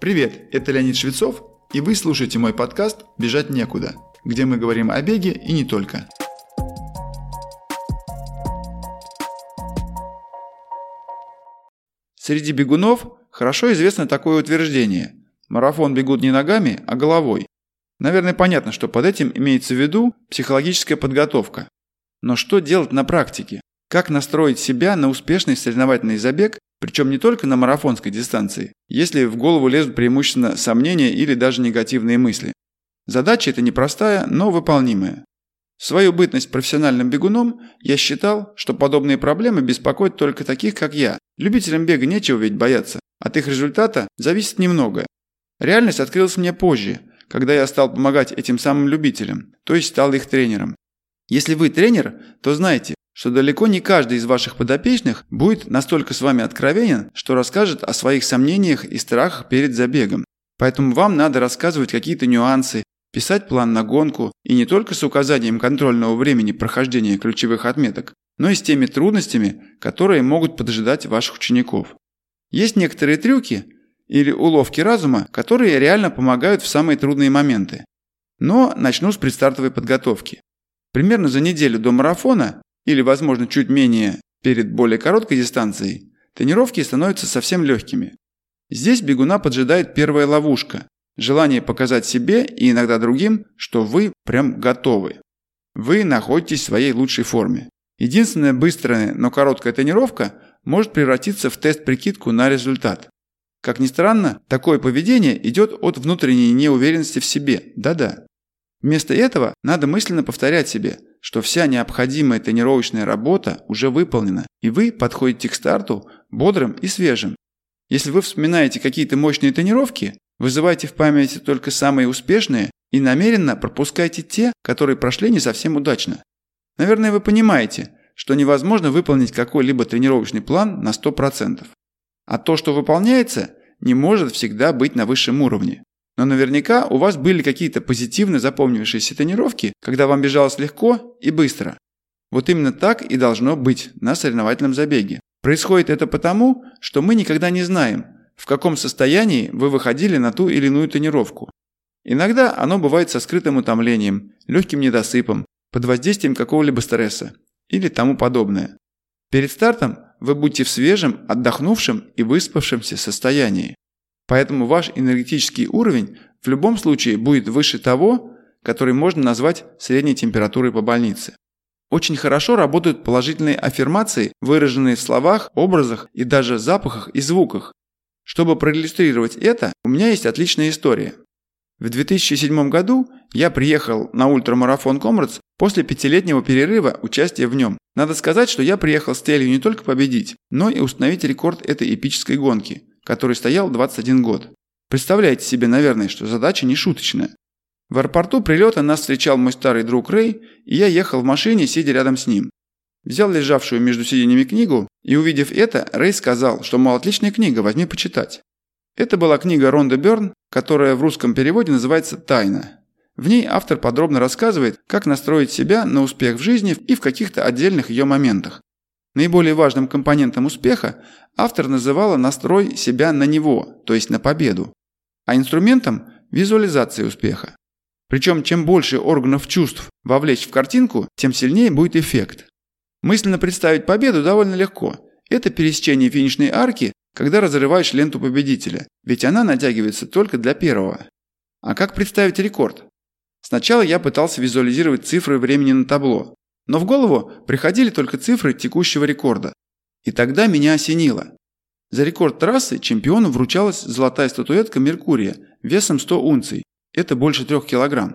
Привет, это Леонид Швецов, и вы слушаете мой подкаст «Бежать некуда», где мы говорим о беге и не только. Среди бегунов хорошо известно такое утверждение – марафон бегут не ногами, а головой. Наверное, понятно, что под этим имеется в виду психологическая подготовка. Но что делать на практике? Как настроить себя на успешный соревновательный забег, причем не только на марафонской дистанции, если в голову лезут преимущественно сомнения или даже негативные мысли. Задача эта непростая, но выполнимая. В свою бытность профессиональным бегуном я считал, что подобные проблемы беспокоят только таких, как я. Любителям бега нечего ведь бояться. От их результата зависит немного. Реальность открылась мне позже, когда я стал помогать этим самым любителям, то есть стал их тренером. Если вы тренер, то знайте, что далеко не каждый из ваших подопечных будет настолько с вами откровенен, что расскажет о своих сомнениях и страхах перед забегом. Поэтому вам надо рассказывать какие-то нюансы, писать план на гонку и не только с указанием контрольного времени прохождения ключевых отметок, но и с теми трудностями, которые могут поджидать ваших учеников. Есть некоторые трюки или уловки разума, которые реально помогают в самые трудные моменты. Но начну с предстартовой подготовки. Примерно за неделю до марафона или, возможно, чуть менее перед более короткой дистанцией, тренировки становятся совсем легкими. Здесь бегуна поджидает первая ловушка – желание показать себе и иногда другим, что вы прям готовы. Вы находитесь в своей лучшей форме. Единственная быстрая, но короткая тренировка может превратиться в тест-прикидку на результат. Как ни странно, такое поведение идет от внутренней неуверенности в себе. Да-да. Вместо этого надо мысленно повторять себе, что вся необходимая тренировочная работа уже выполнена, и вы подходите к старту бодрым и свежим. Если вы вспоминаете какие-то мощные тренировки, вызывайте в памяти только самые успешные и намеренно пропускайте те, которые прошли не совсем удачно. Наверное, вы понимаете, что невозможно выполнить какой-либо тренировочный план на 100%. А то, что выполняется, не может всегда быть на высшем уровне. Но наверняка у вас были какие-то позитивно запомнившиеся тренировки, когда вам бежалось легко и быстро. Вот именно так и должно быть на соревновательном забеге. Происходит это потому, что мы никогда не знаем, в каком состоянии вы выходили на ту или иную тренировку. Иногда оно бывает со скрытым утомлением, легким недосыпом, под воздействием какого-либо стресса или тому подобное. Перед стартом вы будьте в свежем, отдохнувшем и выспавшемся состоянии. Поэтому ваш энергетический уровень в любом случае будет выше того, который можно назвать средней температурой по больнице. Очень хорошо работают положительные аффирмации, выраженные в словах, образах и даже запахах и звуках. Чтобы проиллюстрировать это, у меня есть отличная история. В 2007 году я приехал на ультрамарафон Комрадс после пятилетнего перерыва участия в нем. Надо сказать, что я приехал с целью не только победить, но и установить рекорд этой эпической гонки – который стоял 21 год. Представляете себе, наверное, что задача не шуточная. В аэропорту прилета нас встречал мой старый друг Рэй, и я ехал в машине, сидя рядом с ним. Взял лежавшую между сиденьями книгу, и увидев это, Рэй сказал, что, мол, отличная книга, возьми почитать. Это была книга Ронда Бёрн, которая в русском переводе называется «Тайна». В ней автор подробно рассказывает, как настроить себя на успех в жизни и в каких-то отдельных ее моментах. Наиболее важным компонентом успеха автор называла настрой себя на него, то есть на победу, а инструментом – визуализация успеха. Причем чем больше органов чувств вовлечь в картинку, тем сильнее будет эффект. Мысленно представить победу довольно легко. Это пересечение финишной арки, когда разрываешь ленту победителя, ведь она натягивается только для первого. А как представить рекорд? Сначала я пытался визуализировать цифры времени на табло, но в голову приходили только цифры текущего рекорда. И тогда меня осенило. За рекорд трассы чемпиону вручалась золотая статуэтка Меркурия весом 100 унций. Это больше 3 килограмм.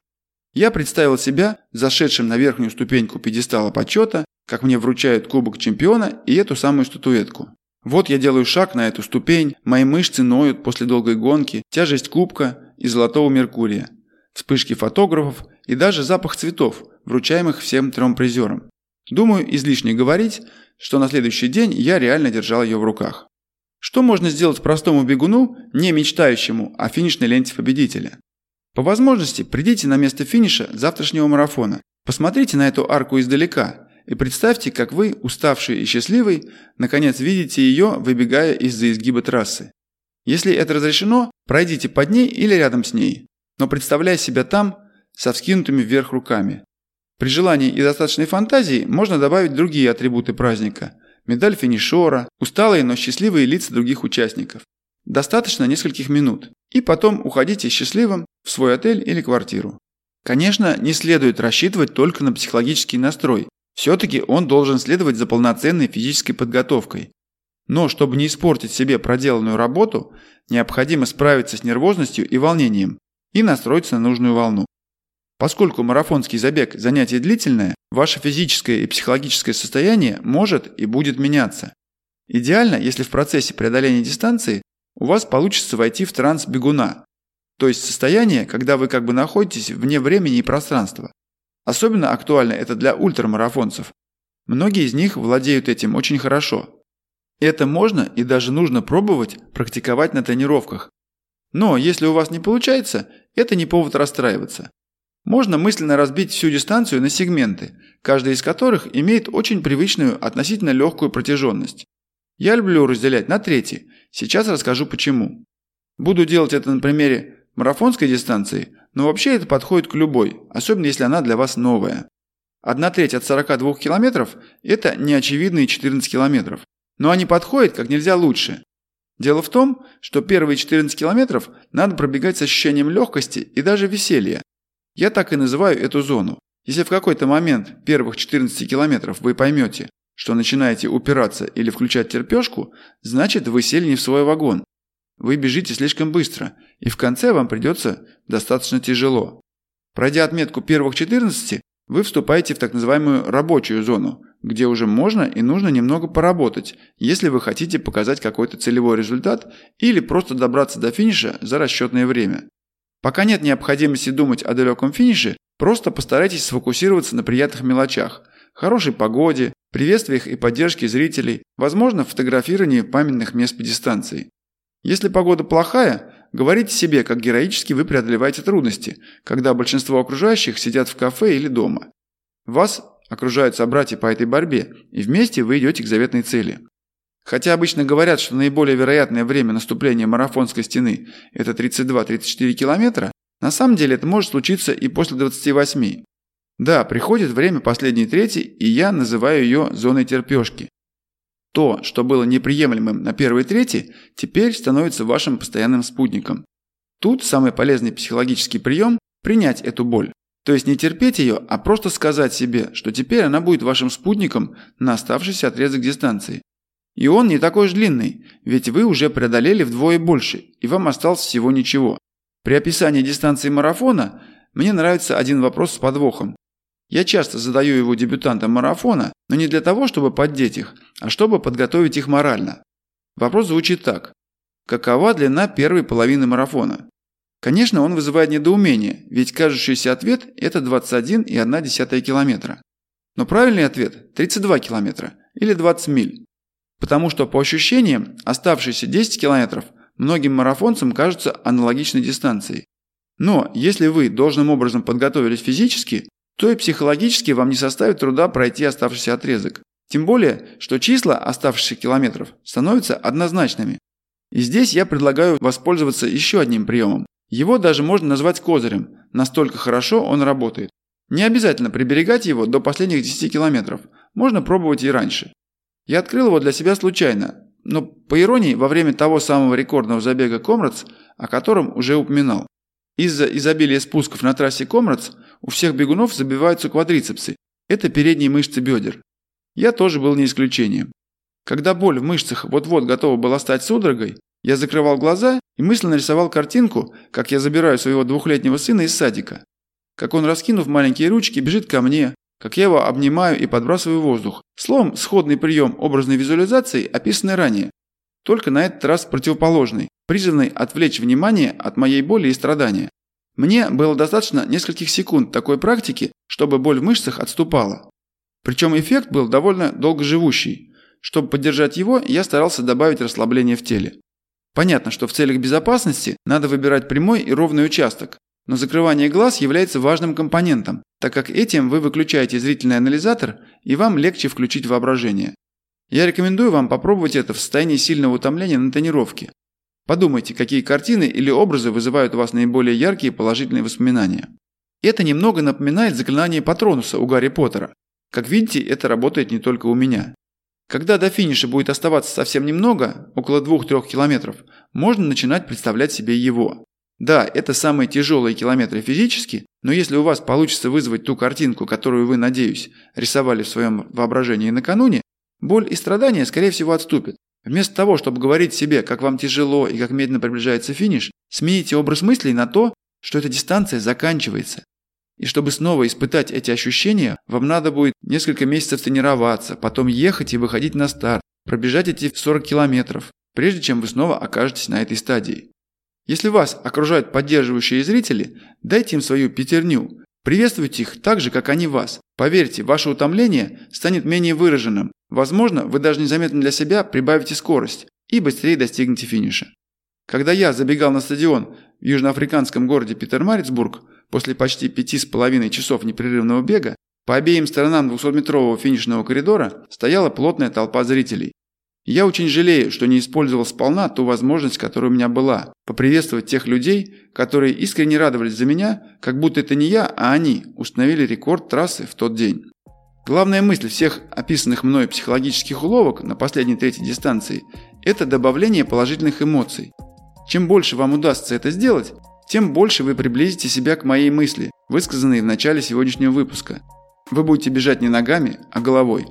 Я представил себя зашедшим на верхнюю ступеньку пьедестала почета, как мне вручают кубок чемпиона и эту самую статуэтку. Вот я делаю шаг на эту ступень, мои мышцы ноют после долгой гонки, тяжесть кубка и золотого Меркурия. Вспышки фотографов и даже запах цветов, вручаемых всем трем призерам. Думаю, излишне говорить, что на следующий день я реально держал ее в руках. Что можно сделать простому бегуну, не мечтающему о финишной ленте победителя? По возможности придите на место финиша завтрашнего марафона, посмотрите на эту арку издалека и представьте, как вы, уставший и счастливый, наконец видите ее, выбегая из-за изгиба трассы. Если это разрешено, пройдите под ней или рядом с ней, но представляя себя там со вскинутыми вверх руками. При желании и достаточной фантазии можно добавить другие атрибуты праздника – медаль финишера, усталые, но счастливые лица других участников. Достаточно нескольких минут, и потом уходите счастливым в свой отель или квартиру. Конечно, не следует рассчитывать только на психологический настрой, все-таки он должен следовать за полноценной физической подготовкой. Но чтобы не испортить себе проделанную работу, необходимо справиться с нервозностью и волнением и настроиться на нужную волну. Поскольку марафонский забег – занятие длительное, ваше физическое и психологическое состояние может и будет меняться. Идеально, если в процессе преодоления дистанции у вас получится войти в транс бегуна, то есть состояние, когда вы как бы находитесь вне времени и пространства. Особенно актуально это для ультрамарафонцев. Многие из них владеют этим очень хорошо, это можно и даже нужно пробовать практиковать на тренировках. Но если у вас не получается, это не повод расстраиваться. Можно мысленно разбить всю дистанцию на сегменты, каждый из которых имеет очень привычную относительно легкую протяженность. Я люблю разделять на трети, сейчас расскажу почему. Буду делать это на примере марафонской дистанции, но вообще это подходит к любой, особенно если она для вас новая. Одна треть от 42 километров – это неочевидные 14 километров но они подходят как нельзя лучше. Дело в том, что первые 14 километров надо пробегать с ощущением легкости и даже веселья. Я так и называю эту зону. Если в какой-то момент первых 14 километров вы поймете, что начинаете упираться или включать терпешку, значит вы сели не в свой вагон. Вы бежите слишком быстро, и в конце вам придется достаточно тяжело. Пройдя отметку первых 14, вы вступаете в так называемую рабочую зону, где уже можно и нужно немного поработать, если вы хотите показать какой-то целевой результат или просто добраться до финиша за расчетное время. Пока нет необходимости думать о далеком финише, просто постарайтесь сфокусироваться на приятных мелочах, хорошей погоде, приветствиях и поддержке зрителей, возможно, фотографировании памятных мест по дистанции. Если погода плохая, говорите себе, как героически вы преодолеваете трудности, когда большинство окружающих сидят в кафе или дома. Вас окружают собратья по этой борьбе, и вместе вы идете к заветной цели. Хотя обычно говорят, что наиболее вероятное время наступления марафонской стены – это 32-34 километра, на самом деле это может случиться и после 28. Да, приходит время последней трети, и я называю ее зоной терпешки. То, что было неприемлемым на первой трети, теперь становится вашим постоянным спутником. Тут самый полезный психологический прием – принять эту боль. То есть не терпеть ее, а просто сказать себе, что теперь она будет вашим спутником на оставшийся отрезок дистанции. И он не такой уж длинный, ведь вы уже преодолели вдвое больше, и вам осталось всего ничего. При описании дистанции марафона мне нравится один вопрос с подвохом. Я часто задаю его дебютантам марафона, но не для того, чтобы поддеть их, а чтобы подготовить их морально. Вопрос звучит так. Какова длина первой половины марафона? Конечно, он вызывает недоумение, ведь кажущийся ответ – это 21,1 километра. Но правильный ответ – 32 километра или 20 миль. Потому что по ощущениям оставшиеся 10 километров многим марафонцам кажутся аналогичной дистанцией. Но если вы должным образом подготовились физически, то и психологически вам не составит труда пройти оставшийся отрезок. Тем более, что числа оставшихся километров становятся однозначными. И здесь я предлагаю воспользоваться еще одним приемом его даже можно назвать козырем, настолько хорошо он работает. Не обязательно приберегать его до последних 10 километров, можно пробовать и раньше. Я открыл его для себя случайно, но по иронии во время того самого рекордного забега Комрадс, о котором уже упоминал. Из-за изобилия спусков на трассе Комрадс у всех бегунов забиваются квадрицепсы, это передние мышцы бедер. Я тоже был не исключением. Когда боль в мышцах вот-вот готова была стать судорогой, я закрывал глаза и мысленно рисовал картинку, как я забираю своего двухлетнего сына из садика. Как он, раскинув маленькие ручки, бежит ко мне, как я его обнимаю и подбрасываю воздух. Словом, сходный прием образной визуализации, описанный ранее. Только на этот раз противоположный, призванный отвлечь внимание от моей боли и страдания. Мне было достаточно нескольких секунд такой практики, чтобы боль в мышцах отступала. Причем эффект был довольно долгоживущий. Чтобы поддержать его, я старался добавить расслабление в теле. Понятно, что в целях безопасности надо выбирать прямой и ровный участок, но закрывание глаз является важным компонентом, так как этим вы выключаете зрительный анализатор и вам легче включить воображение. Я рекомендую вам попробовать это в состоянии сильного утомления на тренировке. Подумайте, какие картины или образы вызывают у вас наиболее яркие положительные воспоминания. Это немного напоминает заклинание Патронуса у Гарри Поттера. Как видите, это работает не только у меня. Когда до финиша будет оставаться совсем немного, около 2-3 километров, можно начинать представлять себе его. Да, это самые тяжелые километры физически, но если у вас получится вызвать ту картинку, которую вы, надеюсь, рисовали в своем воображении накануне, боль и страдания, скорее всего, отступят. Вместо того, чтобы говорить себе, как вам тяжело и как медленно приближается финиш, смените образ мыслей на то, что эта дистанция заканчивается. И чтобы снова испытать эти ощущения, вам надо будет несколько месяцев тренироваться, потом ехать и выходить на старт, пробежать эти 40 километров, прежде чем вы снова окажетесь на этой стадии. Если вас окружают поддерживающие зрители, дайте им свою пятерню. Приветствуйте их так же, как они вас. Поверьте, ваше утомление станет менее выраженным. Возможно, вы даже незаметно для себя прибавите скорость и быстрее достигнете финиша. Когда я забегал на стадион в южноафриканском городе Питермарицбург после почти пяти с половиной часов непрерывного бега, по обеим сторонам 200-метрового финишного коридора стояла плотная толпа зрителей. Я очень жалею, что не использовал сполна ту возможность, которая у меня была, поприветствовать тех людей, которые искренне радовались за меня, как будто это не я, а они установили рекорд трассы в тот день. Главная мысль всех описанных мной психологических уловок на последней третьей дистанции – это добавление положительных эмоций. Чем больше вам удастся это сделать, тем больше вы приблизите себя к моей мысли, высказанной в начале сегодняшнего выпуска. Вы будете бежать не ногами, а головой.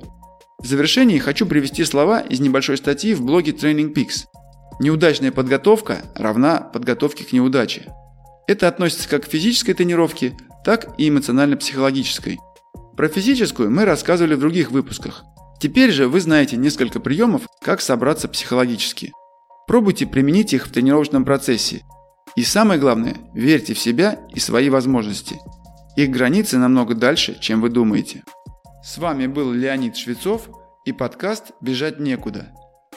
В завершении хочу привести слова из небольшой статьи в блоге Training Peaks. Неудачная подготовка равна подготовке к неудаче. Это относится как к физической тренировке, так и эмоционально-психологической. Про физическую мы рассказывали в других выпусках. Теперь же вы знаете несколько приемов, как собраться психологически. Пробуйте применить их в тренировочном процессе. И самое главное, верьте в себя и свои возможности. Их границы намного дальше, чем вы думаете. С вами был Леонид Швецов и подкаст «Бежать некуда».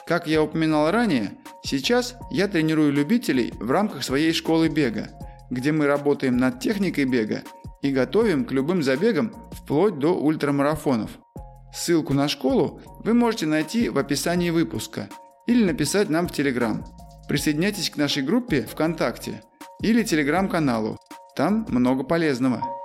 Как я упоминал ранее, сейчас я тренирую любителей в рамках своей школы бега, где мы работаем над техникой бега и готовим к любым забегам вплоть до ультрамарафонов. Ссылку на школу вы можете найти в описании выпуска или написать нам в Телеграм. Присоединяйтесь к нашей группе ВКонтакте или Телеграм-каналу. Там много полезного.